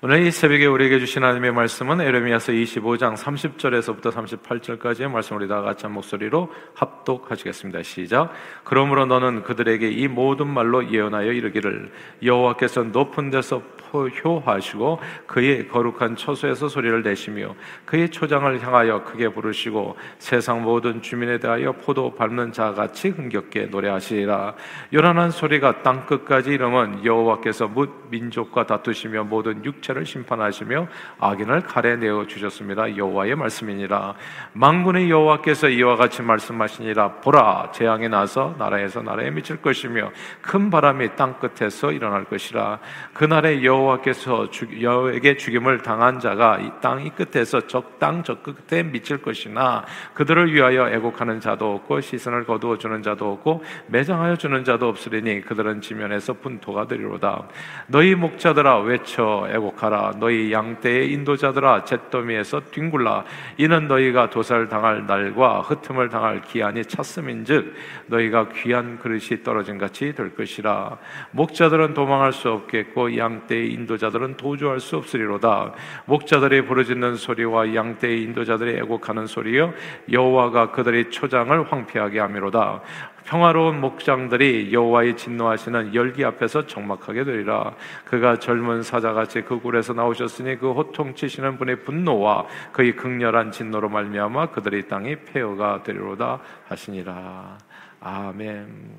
오늘 이 새벽에 우리에게 주신 하나님의 말씀은 에레미야서 25장 30절에서부터 38절까지의 말씀을 우리 다 같이 한 목소리로 합독하시겠습니다. 시작. 그러므로 너는 그들에게 이 모든 말로 예언하여 이르기를 여호와께서 높은 데서 포효하시고 그의 거룩한 처소에서 소리를 내시며 그의 초장을 향하여 크게 부르시고 세상 모든 주민에 대하여 포도 밟는 자 같이 흥겹게 노래하시리라. 요란한 소리가 땅 끝까지 이르면 여호와께서 뭇 민족과 다투시며 모든 육체 육체를 심판하시며 악인을 칼에 내어 주셨습니다. 여호와의 말씀이니라. 망군의 여호와께서 이와 같이 말씀하시니라. 보라, 재앙이 나서 나라에서 나라에 미칠 것이며 큰 바람이 땅 끝에서 일어날 것이라. 그날에 여호와께서 여호에게 죽임을 당한 자가 이 땅이 끝에서 적당 저 끝에 미칠 것이나 그들을 위하여 애곡하는 자도 없고 시선을 거두어 주는 자도 없고 매장하여 주는 자도 없으리니 그들은 지면에서 분토가 되리로다. 너희 목자들아 외쳐 애곡 기억하라. 너희 양떼의 인도자들아 잿더미에서 뒹굴라. 이는 너희가 도살 당할 날과 흩음을 당할 기한이 찼음인즉 너희가 귀한 그릇이 떨어진 같이 될 것이라. 목자들은 도망할 수 없겠고 양떼의 인도자들은 도주할 수 없으리로다. 목자들이 부르짖는 소리와 양떼의 인도자들이 애곡하는 소리여 여호와가 그들의 초장을 황폐하게 하미로다 평화로운 목장들이 여호와의 진노하시는 열기 앞에서 적막하게 되리라. 그가 젊은 사자같이 그 굴에서 나오셨으니 그 호통치시는 분의 분노와 그의 극렬한 진노로 말미암아 그들의 땅이 폐허가 되리로다 하시니라. 아멘.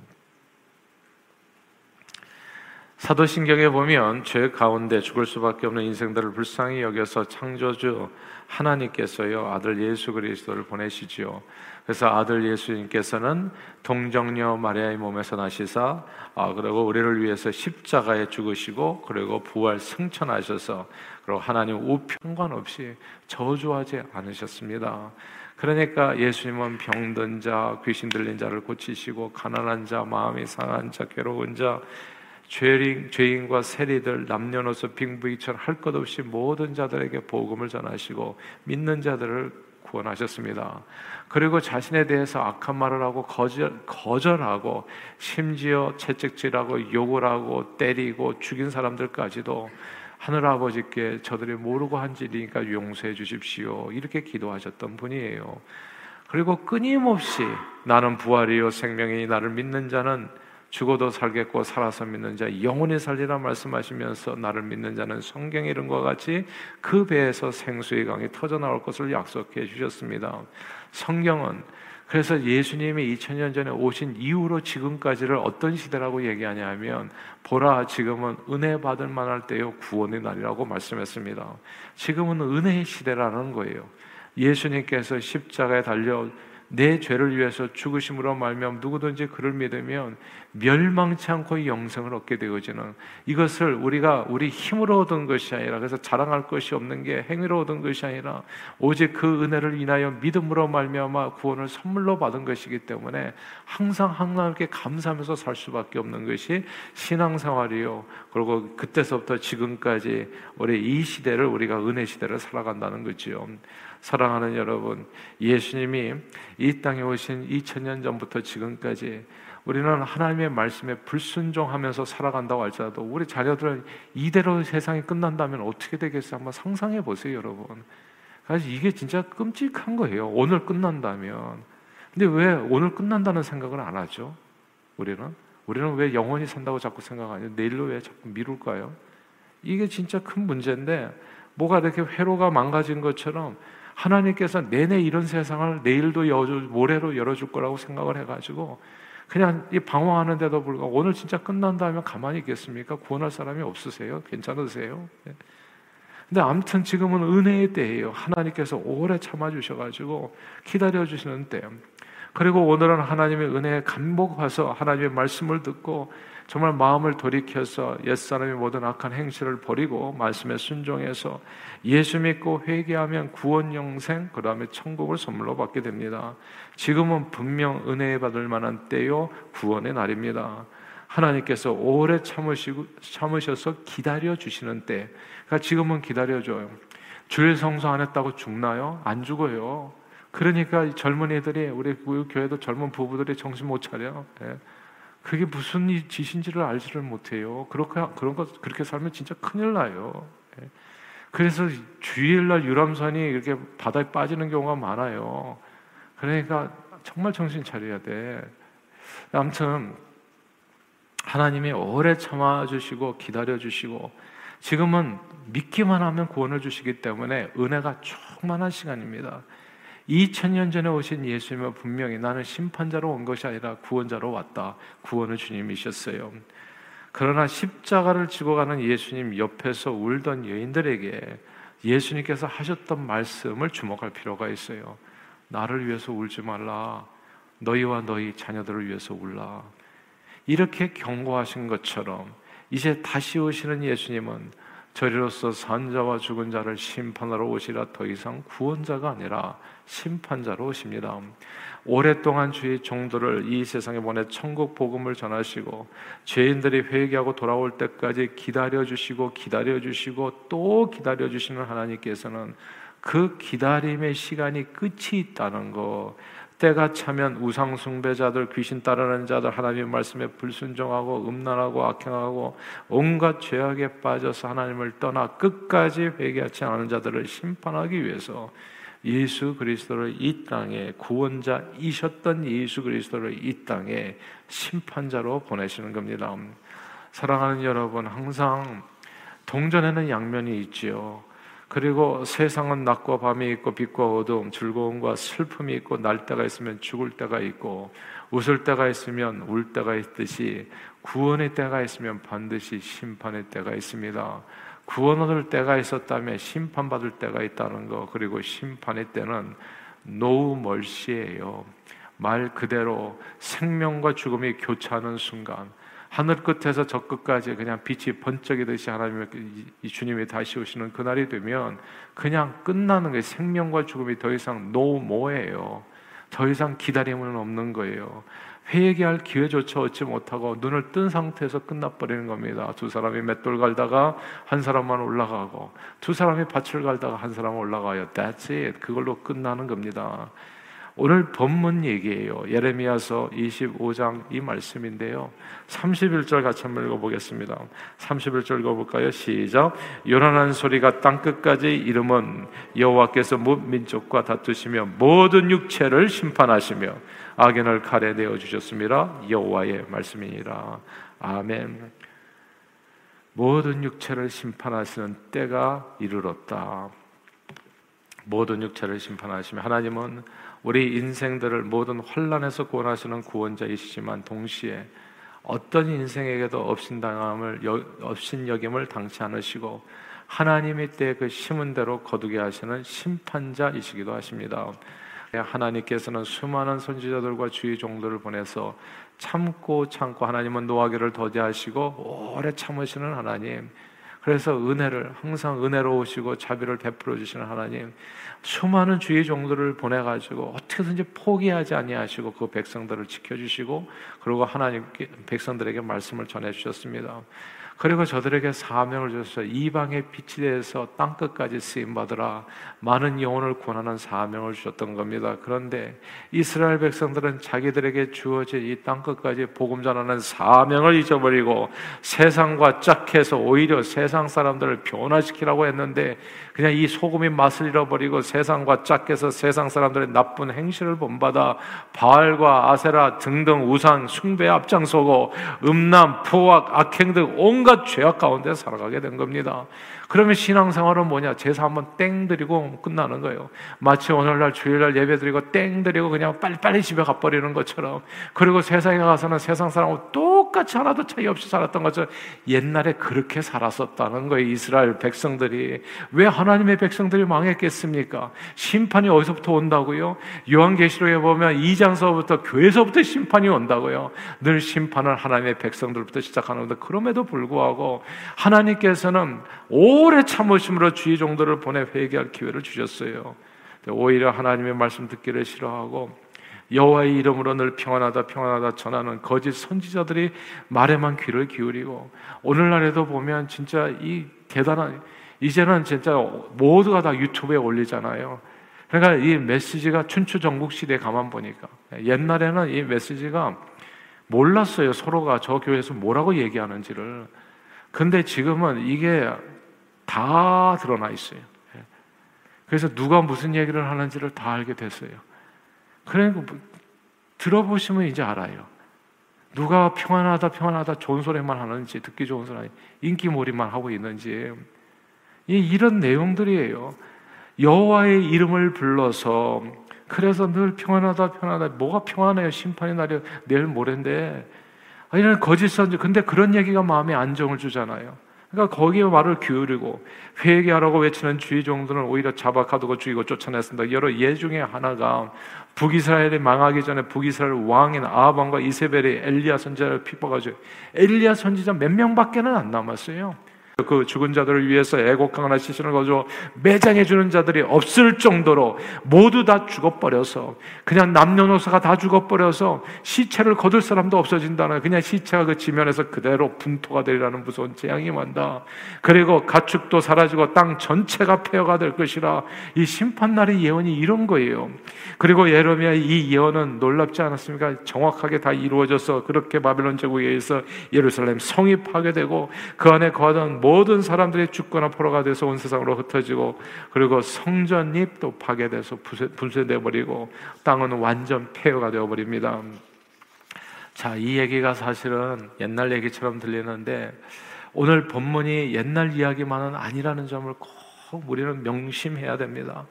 사도신경에 보면 죄 가운데 죽을 수밖에 없는 인생들을 불쌍히 여겨서 창조주 하나님께서요 아들 예수 그리스도를 보내시지요. 그래서 아들 예수님께서는 동정녀 마리아의 몸에서 나시사 아 그리고 우리를 위해서 십자가에 죽으시고 그리고 부활 승천하셔서 그리고 하나님 우평관 없이 저주하지 않으셨습니다. 그러니까 예수님은 병든 자, 귀신 들린 자를 고치시고 가난한 자, 마음이 상한 자, 괴로운 자, 죄인, 죄인과 세리들, 남녀노소 빙부이천 할 것 없이 모든 자들에게 복음을 전하시고 믿는 자들을 구원하셨습니다. 그리고 자신에 대해서 악한 말을 하고 거절, 거절하고 심지어 채찍질하고 욕을 하고 때리고 죽인 사람들까지도 하늘 아버지께 저들이 모르고 한 일이니까 용서해 주십시오. 이렇게 기도하셨던 분이에요. 그리고 끊임없이 나는 부활이요 생명이니 나를 믿는 자는 죽어도 살겠고 살아서 믿는 자 영원히 살리라 말씀하시면서 나를 믿는 자는 성경의 이름과 같이 그 배에서 생수의 강이 터져 나올 것을 약속해 주셨습니다. 성경은 그래서 예수님이 2000년 전에 오신 이후로 지금까지를 어떤 시대라고 얘기하냐면 보라 지금은 은혜 받을 만할 때요 구원의 날이라고 말씀했습니다. 지금은 은혜의 시대라는 거예요. 예수님께서 십자가에 달려 내 죄를 위해서 죽으심으로 말미암 누구든지 그를 믿으면 멸망치 않고 영생을 얻게 되어지는 이것을 우리가 우리 힘으로 얻은 것이 아니라 그래서 자랑할 것이 없는 게 행위로 얻은 것이 아니라 오직 그 은혜를 인하여 믿음으로 말미암아 구원을 선물로 받은 것이기 때문에 항상 하나님께 감사하면서 살 수밖에 없는 것이 신앙생활이요. 그리고 그때서부터 지금까지 우리 이 시대를 우리가 은혜 시대를 살아간다는 거지요. 사랑하는 여러분, 예수님이 이 땅에 오신 2000년 전부터 지금까지 우리는 하나님의 말씀에 불순종하면서 살아간다고 할지라도 우리 자녀들은 이대로 세상이 끝난다면 어떻게 되겠어요? 한번 상상해 보세요, 여러분. 그래서 이게 진짜 끔찍한 거예요. 오늘 끝난다면. 근데 왜 오늘 끝난다는 생각을 안 하죠? 우리는? 우리는 왜 영원히 산다고 자꾸 생각하냐? 내일로 왜 자꾸 미룰까요? 이게 진짜 큰 문제인데 뭐가 이렇게 회로가 망가진 것처럼 하나님께서 내내 이런 세상을 내일도 여주, 모레로 열어줄 거라고 생각을 해가지고 그냥 이 방황하는데도 불구하고 오늘 진짜 끝난다면 가만히 있겠습니까? 구원할 사람이 없으세요? 괜찮으세요? 예. 근데 아무튼 지금은 은혜의 때예요. 하나님께서 오래 참아주셔가지고 기다려주시는 때. 그리고 오늘은 하나님의 은혜에 감복해서 하나님의 말씀을 듣고 정말 마음을 돌이켜서 옛사람의 모든 악한 행실을 버리고 말씀에 순종해서 예수 믿고 회개하면 구원 영생 그다음에 천국을 선물로 받게 됩니다. 지금은 분명 은혜 받을 만한 때요 구원의 날입니다. 하나님께서 오래 참으시고 참으셔서 기다려 주시는 때. 그러니까 지금은 기다려 줘요. 주일 성수 안 했다고 죽나요? 안 죽어요. 그러니까 젊은이들이 우리 교회도 젊은 부부들이 정신 못 차려. 예. 그게 무슨 짓인지를 알지를 못해요. 그렇게 그런 것 그렇게 살면 진짜 큰일 나요. 그래서 주일날 유람선이 이렇게 바다에 빠지는 경우가 많아요. 그러니까 정말 정신 차려야 돼. 아무튼 하나님이 오래 참아 주시고 기다려 주시고 지금은 믿기만 하면 구원을 주시기 때문에 은혜가 충만한 시간입니다. 2000년 전에 오신 예수님은 분명히 나는 심판자로 온 것이 아니라 구원자로 왔다. 구원의 주님이셨어요. 그러나 십자가를 지고 가는 예수님 옆에서 울던 여인들에게 예수님께서 하셨던 말씀을 주목할 필요가 있어요. 나를 위해서 울지 말라. 너희와 너희 자녀들을 위해서 울라. 이렇게 경고하신 것처럼 이제 다시 오시는 예수님은 저리로서 산자와 죽은 자를 심판하러 오시라 더 이상 구원자가 아니라 심판자로 오십니다. 오랫동안 주의 종들을 이 세상에 보내 천국 복음을 전하시고 죄인들이 회개하고 돌아올 때까지 기다려 주시고 기다려 주시고 또 기다려 주시는 하나님께서는 그 기다림의 시간이 끝이 있다는 거 때가 차면 우상 숭배자들, 귀신 따르는 자들, 하나님의 말씀에 불순종하고 음란하고 악행하고 온갖 죄악에 빠져서 하나님을 떠나 끝까지 회개하지 않은 자들을 심판하기 위해서 예수 그리스도를 이 땅에 구원자이셨던 예수 그리스도를 이 땅에 심판자로 보내시는 겁니다. 사랑하는 여러분, 항상 동전에는 양면이 있지요. 그리고 세상은 낮과 밤이 있고 빛과 어두움, 즐거움과 슬픔이 있고 날 때가 있으면 죽을 때가 있고 웃을 때가 있으면 울 때가 있듯이 구원의 때가 있으면 반드시 심판의 때가 있습니다. 구원 얻을 때가 있었다면 심판받을 때가 있다는 거 그리고 심판의 때는 노우 멀시예요. 말 그대로 생명과 죽음이 교차하는 순간 하늘 끝에서 저 끝까지 그냥 빛이 번쩍이듯이 하나님의 이 주님이 다시 오시는 그날이 되면 그냥 끝나는 거예요. 생명과 죽음이 더 이상 노모예요. 더 이상 기다림은 없는 거예요. 회개할 기회조차 얻지 못하고 눈을 뜬 상태에서 끝나버리는 겁니다. 두 사람이 맷돌 갈다가 한 사람만 올라가고 두 사람이 밭을 갈다가 한 사람 올라가요. That's it. 그걸로 끝나는 겁니다. 오늘 본문 얘기예요. 예레미야서 25장 이 말씀인데요. 31절 같이 한번 읽어보겠습니다. 31절 읽어볼까요? 시작. 요란한 소리가 땅 끝까지 이름은 여호와께서 민족과 다투시며 모든 육체를 심판하시며 악인을 칼에 내어 주셨습니다. 여호와의 말씀이니라. 아멘. 모든 육체를 심판하시는 때가 이르렀다. 모든 육체를 심판하시며 하나님은 우리 인생들을 모든 환란에서 구원하시는 구원자이시지만 동시에 어떤 인생에게도 업신당함을 업신여김을 당치 않으시고 하나님의 때 그 심은 대로 거두게 하시는 심판자이시기도 하십니다. 하나님께서는 수많은 선지자들과 주의 종들을 보내서 참고 참고 하나님은 노하기를 더디하시고 오래 참으시는 하나님. 그래서 은혜를 항상 은혜로우시고 자비를 베풀어 주시는 하나님. 수많은 주의 종들을 보내 가지고 어떻게든지 포기하지 아니하시고 그 백성들을 지켜 주시고 그리고 하나님 백성들에게 말씀을 전해 주셨습니다. 그리고 저들에게 사명을 주셔서 이방의 빛이 되어서 땅 끝까지 쓰임 받으라 많은 영혼을 구원하는 사명을 주셨던 겁니다. 그런데 이스라엘 백성들은 자기들에게 주어진 이 땅 끝까지 복음 전하는 사명을 잊어버리고 세상과 짝해서 오히려 세상 사람들을 변화시키라고 했는데 그냥 이 소금이 맛을 잃어버리고 세상과 짝해서 세상 사람들의 나쁜 행실을 본받아 바알과 아세라 등등 우상 숭배에 앞장서고 음란, 포악, 악행 등 온갖 온갖 죄악 가운데 살아가게 된 겁니다. 그러면 신앙생활은 뭐냐? 제사 한번 땡 드리고 끝나는 거예요. 마치 오늘날 주일날 예배 드리고 땡 드리고 그냥 빨리빨리 집에 가버리는 것처럼. 그리고 세상에 가서는 세상 사람하고 똑같이 하나도 차이 없이 살았던 것처럼 옛날에 그렇게 살았었다는 거예요. 이스라엘 백성들이. 왜 하나님의 백성들이 망했겠습니까? 심판이 어디서부터 온다고요? 요한계시록에 보면 2장서부터 교회서부터 심판이 온다고요. 늘 심판은 하나님의 백성들부터 시작하는 건데 그럼에도 불구하고 하나님께서는 오래 참으심으로 주의 종들을 보내 회개할 기회를 주셨어요. 오히려 하나님의 말씀 듣기를 싫어하고 여호와의 이름으로 늘 평안하다 평안하다 전하는 거짓 선지자들이 말에만 귀를 기울이고 오늘날에도 보면 진짜 이 대단한 이제는 진짜 모두가 다 유튜브에 올리잖아요. 그러니까 이 메시지가 춘추 전국 시대 가만 보니까 옛날에는 이 메시지가 몰랐어요. 서로가 저 교회에서 뭐라고 얘기하는지를. 근데 지금은 이게 다 드러나 있어요. 예. 그래서 누가 무슨 얘기를 하는지를 다 알게 됐어요. 그러니까 뭐 들어보시면 이제 알아요. 누가 평안하다 평안하다 좋은 소리만 하는지 듣기 좋은 소리 인기몰이만 하고 있는지 이런 내용들이에요. 여호와의 이름을 불러서 그래서 늘 평안하다 평안하다 뭐가 평안해요 심판의 날이 내일 모레인데 이런 거짓 선지 근데 그런 얘기가 마음에 안정을 주잖아요. 그러니까 거기에 말을 기울이고 회개하라고 외치는 주의 종들은 오히려 잡아 가두고 죽이고 쫓아냈습니다. 여러 예 중에 하나가 북이스라엘이 망하기 전에 북이스라엘 왕인 아합과 이세벨이 엘리야 선지자를 핍박하죠. 엘리야 선지자 몇 명밖에는 안 남았어요. 그 죽은 자들을 위해서 애곡하거나 시신을 거저 매장해 주는 자들이 없을 정도로 모두 다 죽어버려서 그냥 남녀노소가 다 죽어버려서 시체를 거둘 사람도 없어진다는 그냥 시체가 그 지면에서 그대로 분토가 되리라는 무서운 재앙이 만다. 그리고 가축도 사라지고 땅 전체가 폐허가 될 것이라 이 심판 날의 예언이 이런 거예요. 그리고 예레미야 이 예언은 놀랍지 않았습니까? 정확하게 다 이루어져서 그렇게 바벨론 제국에 의해서 예루살렘 성이 파괴되고 그 안에 거하던 모든 사람들이 죽거나 포로가 돼서 온 세상으로 흩어지고 그리고 성전이 또 파괴돼서 분쇄돼 버리고 땅은 완전 폐허가 되어 버립니다. 자, 이 얘기가 사실은 옛날 얘기처럼 들리는데 오늘 본문이 옛날 이야기만은 아니라는 점을 꼭 우리는 명심해야 됩니다.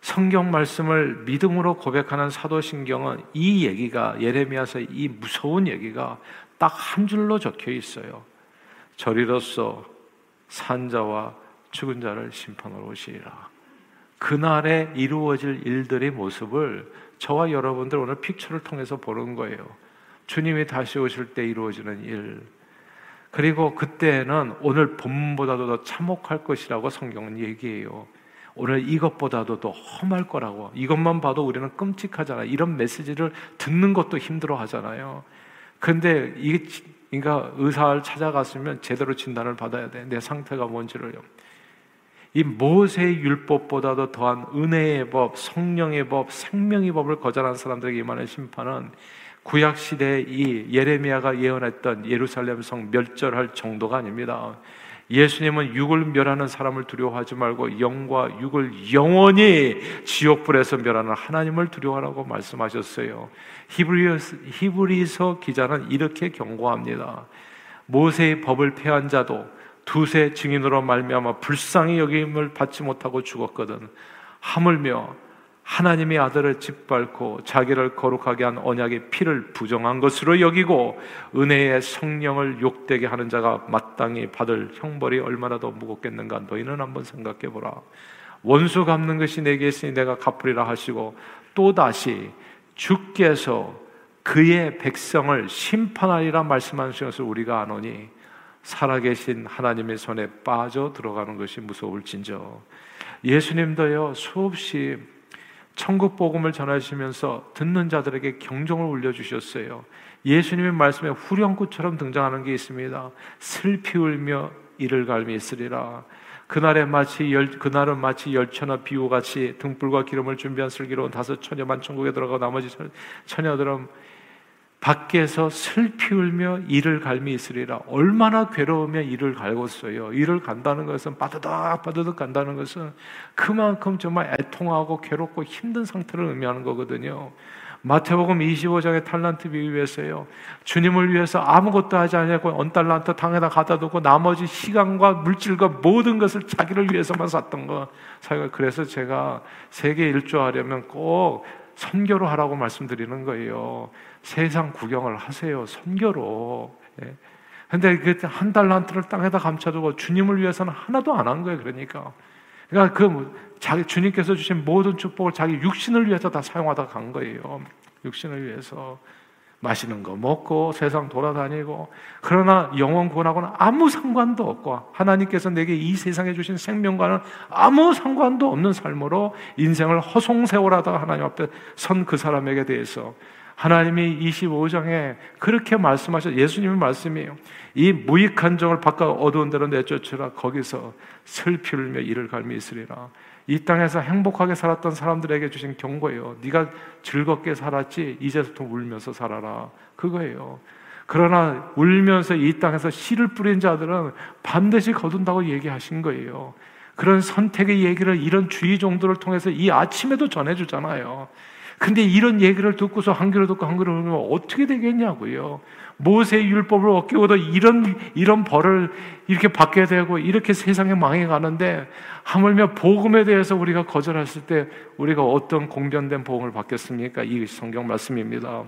성경 말씀을 믿음으로 고백하는 사도신경은 이 얘기가 예레미야서 이 무서운 얘기가 딱 한 줄로 적혀 있어요. 저리로서 산자와 죽은 자를 심판하러 오시리라. 그날에 이루어질 일들의 모습을 저와 여러분들 오늘 픽처를 통해서 보는 거예요. 주님이 다시 오실 때 이루어지는 일. 그리고 그때는 오늘 본문보다도 더 참혹할 것이라고 성경은 얘기해요. 오늘 이것보다도 더 험할 거라고. 이것만 봐도 우리는 끔찍하잖아요. 이런 메시지를 듣는 것도 힘들어 하잖아요. 근데 이게 그러니까 의사를 찾아갔으면 제대로 진단을 받아야 돼. 내 상태가 뭔지를요. 이 모세의 율법보다도 더한 은혜의 법, 성령의 법, 생명의 법을 거절한 사람들에게 임하는 심판은 구약 시대 이 예레미야가 예언했던 예루살렘 성 멸절할 정도가 아닙니다. 예수님은 육을 멸하는 사람을 두려워하지 말고 영과 육을 영원히 지옥불에서 멸하는 하나님을 두려워하라고 말씀하셨어요. 히브리서, 기자는 이렇게 경고합니다. 모세의 법을 폐한 자도 두세 증인으로 말미암아 불쌍히 여김을 받지 못하고 죽었거든. 하물며 하나님의 아들을 짓밟고 자기를 거룩하게 한 언약의 피를 부정한 것으로 여기고 은혜의 성령을 욕되게 하는 자가 마땅히 받을 형벌이 얼마나 더 무겁겠는가 너희는 한번 생각해 보라. 원수 갚는 것이 내게 있으니 내가 갚으리라 하시고 또 다시 주께서 그의 백성을 심판하리라 말씀하신 것을 우리가 아노니 살아계신 하나님의 손에 빠져 들어가는 것이 무서울진저 예수님도요 수없이 천국 복음을 전하시면서 듣는 자들에게 경종을 울려 주셨어요. 예수님의 말씀에 후렴구처럼 등장하는 게 있습니다. 슬피 울며 이를 갈미 있으리라. 그날에 마치 열, 그날은 마치 열처나 비호 같이 등불과 기름을 준비한 슬기로운 다섯 처녀만 천국에 들어가 나머지 처녀들은 밖에서 슬피 울며 이를 갈미 있으리라. 얼마나 괴로우며 이를 갈궜어요. 이를 간다는 것은 빠드덕 빠드덕 간다는 것은 그만큼 정말 애통하고 괴롭고 힘든 상태를 의미하는 거거든요. 마태복음 25장의 탈란트 비유에서요. 주님을 위해서 아무것도 하지 않냐고 언달란트 당에다 갖다 두고 나머지 시간과 물질과 모든 것을 자기를 위해서만 샀던 거. 그래서 제가 세계 일조하려면 꼭 선교로 하라고 말씀드리는 거예요. 세상 구경을 하세요. 선교로. 예. 근데 그 한 달란트를 땅에다 감춰두고 주님을 위해서는 하나도 안 한 거예요. 그러니까. 그러니까 그뭐 자기 주님께서 주신 모든 축복을 자기 육신을 위해서 다 사용하다 간 거예요. 육신을 위해서. 맛있는 거 먹고 세상 돌아다니고 그러나 영원 구원하고는 아무 상관도 없고 하나님께서 내게 이 세상에 주신 생명과는 아무 상관도 없는 삶으로 인생을 허송세월하다가 하나님 앞에 선 그 사람에게 대해서 하나님이 25장에 그렇게 말씀하셔 예수님의 말씀이에요. 이 무익한 정을 바꿔 어두운 데로 내쫓으라 거기서 슬피 울며 이를 갈미 있으리라. 이 땅에서 행복하게 살았던 사람들에게 주신 경고예요. 네가 즐겁게 살았지 이제부터 울면서 살아라. 그거예요. 그러나 울면서 이 땅에서 씨를 뿌린 자들은 반드시 거둔다고 얘기하신 거예요. 그런 선택의 얘기를 이런 주의 정도를 통해서 이 아침에도 전해주잖아요. 근데 이런 얘기를 듣고서 한 귀로 듣고 한 귀로 듣면 어떻게 되겠냐고요. 모세의 율법을 어기고도 이런 이런 벌을 이렇게 받게 되고 이렇게 세상에 망해 가는데 하물며 복음에 대해서 우리가 거절했을 때 우리가 어떤 공변된 복음을 받겠습니까? 이 성경 말씀입니다.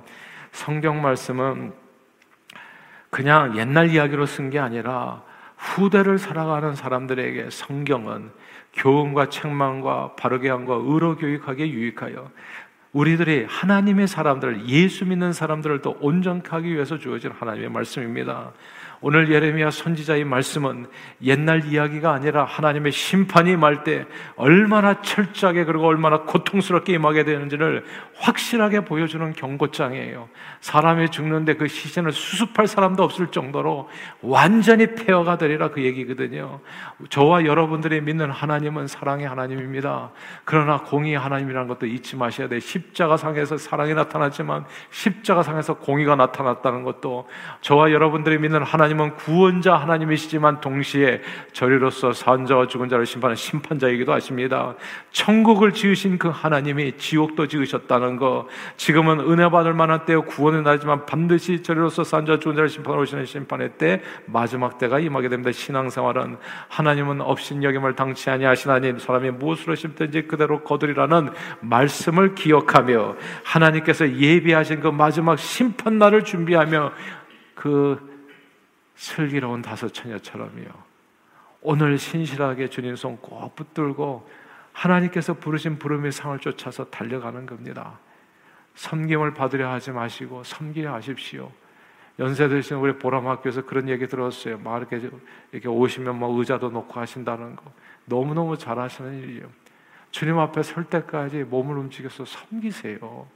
성경 말씀은 그냥 옛날 이야기로 쓴 게 아니라 후대를 살아가는 사람들에게 성경은 교훈과 책망과 바르게 함과 의로 교육하기에 유익하여 우리들이 하나님의 사람들, 예수 믿는 사람들을 또 온전케 하기 위해서 주어진 하나님의 말씀입니다. 오늘 예레미야 선지자의 말씀은 옛날 이야기가 아니라 하나님의 심판이 임할 때 얼마나 철저하게 그리고 얼마나 고통스럽게 임하게 되는지를 확실하게 보여주는 경고장이에요. 사람이 죽는데 그 시신을 수습할 사람도 없을 정도로 완전히 폐허가 되리라 그 얘기거든요. 저와 여러분들이 믿는 하나님은 사랑의 하나님입니다. 그러나 공의 하나님이라는 것도 잊지 마셔야 돼. 십자가 상에서 사랑이 나타났지만 십자가 상에서 공의가 나타났다는 것도 저와 여러분들이 믿는 하나님 하나님은 구원자 하나님이시지만 동시에 저리로서 산자와 죽은 자를 심판하는 심판자이기도 하십니다. 천국을 지으신 그 하나님이 지옥도 지으셨다는 거, 지금은 은혜 받을 만한 때요 구원의 날지만 반드시 저리로서 산자와 죽은 자를 심판하러 오시는 심판의 때 마지막 때가 임하게 됩니다. 신앙생활은 하나님은 업신여김을 당치 아니하시나니 사람이 무엇으로 심든지 그대로 거두리라는 말씀을 기억하며 하나님께서 예비하신 그 마지막 심판 날을 준비하며 그 슬기로운 다섯 처녀처럼요. 오늘 신실하게 주님 손 꼭 붙들고 하나님께서 부르신 부름의 상을 쫓아서 달려가는 겁니다. 섬김을 받으려 하지 마시고 섬기려 하십시오. 연세 드신 우리 보람학교에서 그런 얘기 들었어요. 막 이렇게, 이렇게 오시면 뭐 의자도 놓고 하신다는 거. 너무너무 잘하시는 일이에요. 주님 앞에 설 때까지 몸을 움직여서 섬기세요.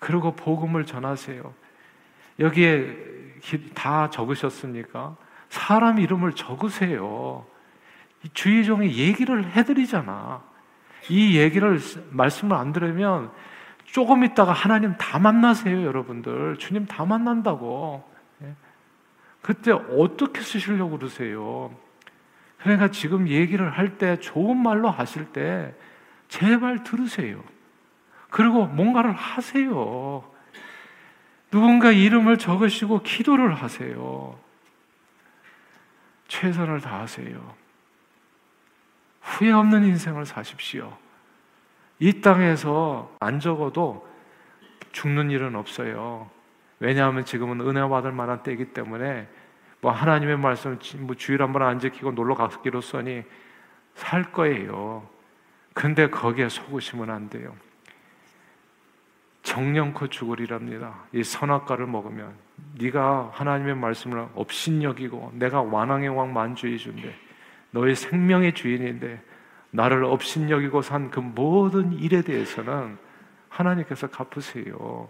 그리고 복음을 전하세요. 여기에 다 적으셨습니까? 사람 이름을 적으세요. 주의 종이 얘기를 해드리잖아. 이 얘기를 말씀을 안 들으면 조금 있다가 하나님 다 만나세요, 여러분들. 주님 다 만난다고. 예? 그때 어떻게 쓰시려고 그러세요? 그러니까 지금 얘기를 할 때 좋은 말로 하실 때 제발 들으세요. 그리고 뭔가를 하세요. 누군가 이름을 적으시고 기도를 하세요. 최선을 다하세요. 후회 없는 인생을 사십시오. 이 땅에서 안 적어도 죽는 일은 없어요. 왜냐하면 지금은 은혜 받을 만한 때이기 때문에 뭐 하나님의 말씀 뭐 주일 한번 안 지키고 놀러 가기로 써니 살 거예요. 근데 거기에 속으시면 안 돼요. 정령코 죽으리랍니다. 이 선악과를 먹으면 네가 하나님의 말씀을 업신여기고 내가 완왕의 왕 만주의 주인데 너의 생명의 주인인데 나를 업신여기고 산 그 모든 일에 대해서는 하나님께서 갚으세요.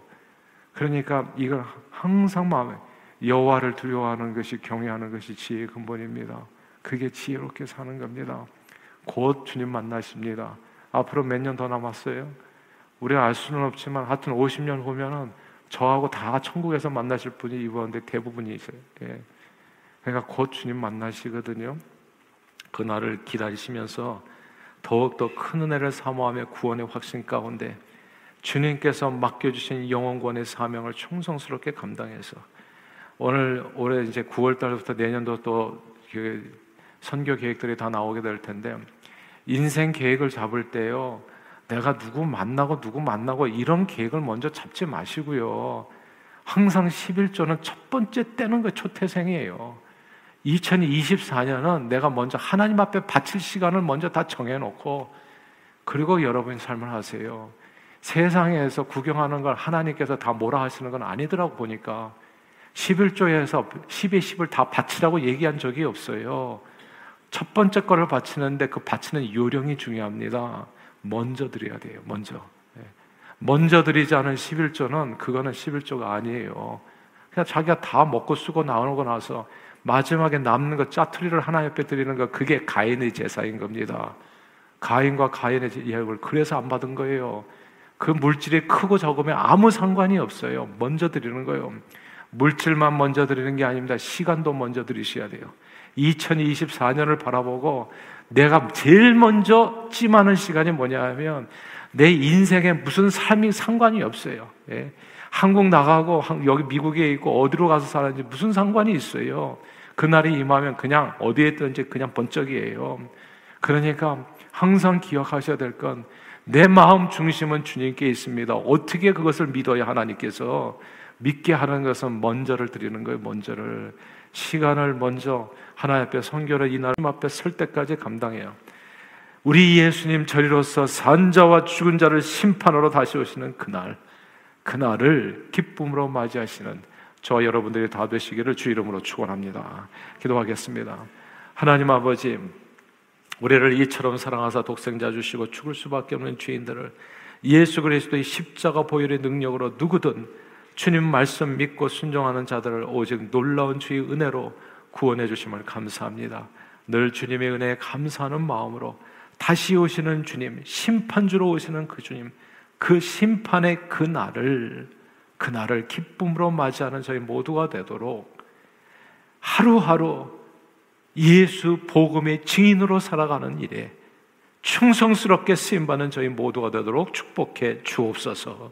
그러니까 이걸 항상 마음에 여호와를 두려워하는 것이 경외하는 것이 지혜의 근본입니다. 그게 지혜롭게 사는 겁니다. 곧 주님 만나십니다. 앞으로 몇 년 더 남았어요? 우리가 알 수는 없지만 하여튼 50년 후면은 저하고 다 천국에서 만나실 분이 이번에 대부분이 있어요. 예. 그러니까 곧 주님 만나시거든요. 그날을 기다리시면서 더욱더 큰 은혜를 사모하며 구원의 확신 가운데 주님께서 맡겨주신 영원권의 사명을 충성스럽게 감당해서 오늘 올해 이제 9월 달부터 내년도 또 그 선교 계획들이 다 나오게 될 텐데 인생 계획을 잡을 때요 내가 누구 만나고 누구 만나고 이런 계획을 먼저 잡지 마시고요. 항상 11조는 첫 번째 때는 그 초태생이에요. 2024년은 내가 먼저 하나님 앞에 바칠 시간을 먼저 다 정해놓고 그리고 여러분의 삶을 하세요. 세상에서 구경하는 걸 하나님께서 다 뭐라 하시는 건 아니더라고 보니까 11조에서 10의 10을 다 바치라고 얘기한 적이 없어요. 첫 번째 거를 바치는데 그 바치는 요령이 중요합니다. 먼저 드려야 돼요. 먼저. 예. 먼저 드리지 않은 11조는 그거는 11조가 아니에요. 그냥 자기가 다 먹고 쓰고 나오고 나서 마지막에 남는 거 짜투리를 하나 옆에 드리는 거 그게 가인의 제사인 겁니다. 가인과 가인의 예약을 그래서 안 받은 거예요. 그 물질이 크고 적으면 아무 상관이 없어요. 먼저 드리는 거예요. 물질만 먼저 드리는 게 아닙니다. 시간도 먼저 드리셔야 돼요. 2024년을 바라보고 내가 제일 먼저 찜하는 시간이 뭐냐 하면 내 인생에 무슨 삶이 상관이 없어요. 예. 한국 나가고 여기 미국에 있고 어디로 가서 살았는지 무슨 상관이 있어요. 그날이 임하면 그냥 어디에 있든지 그냥 번쩍이에요. 그러니까 항상 기억하셔야 될 건 내 마음 중심은 주님께 있습니다. 어떻게 그것을 믿어야 하나님께서 믿게 하는 것은 먼저를 드리는 거예요. 먼저를 시간을 먼저 하나님 앞에 성결의 이날 앞에 설 때까지 감당해요. 우리 예수님 저리로서 산자와 죽은 자를 심판으로 다시 오시는 그날, 그날을 기쁨으로 맞이하시는 저 여러분들이 다 되시기를 주 이름으로 축원합니다. 기도하겠습니다. 하나님 아버지, 우리를 이처럼 사랑하사 독생자 주시고 죽을 수밖에 없는 죄인들을 예수 그리스도의 십자가 보혈의 능력으로 누구든 주님 말씀 믿고 순종하는 자들을 오직 놀라운 주의 은혜로 구원해 주심을 감사합니다. 늘 주님의 은혜에 감사하는 마음으로 다시 오시는 주님, 심판주로 오시는 그 주님, 그 심판의 그 날을, 그 날을 기쁨으로 맞이하는 저희 모두가 되도록 하루하루 예수 복음의 증인으로 살아가는 일에 충성스럽게 쓰임 받는 저희 모두가 되도록 축복해 주옵소서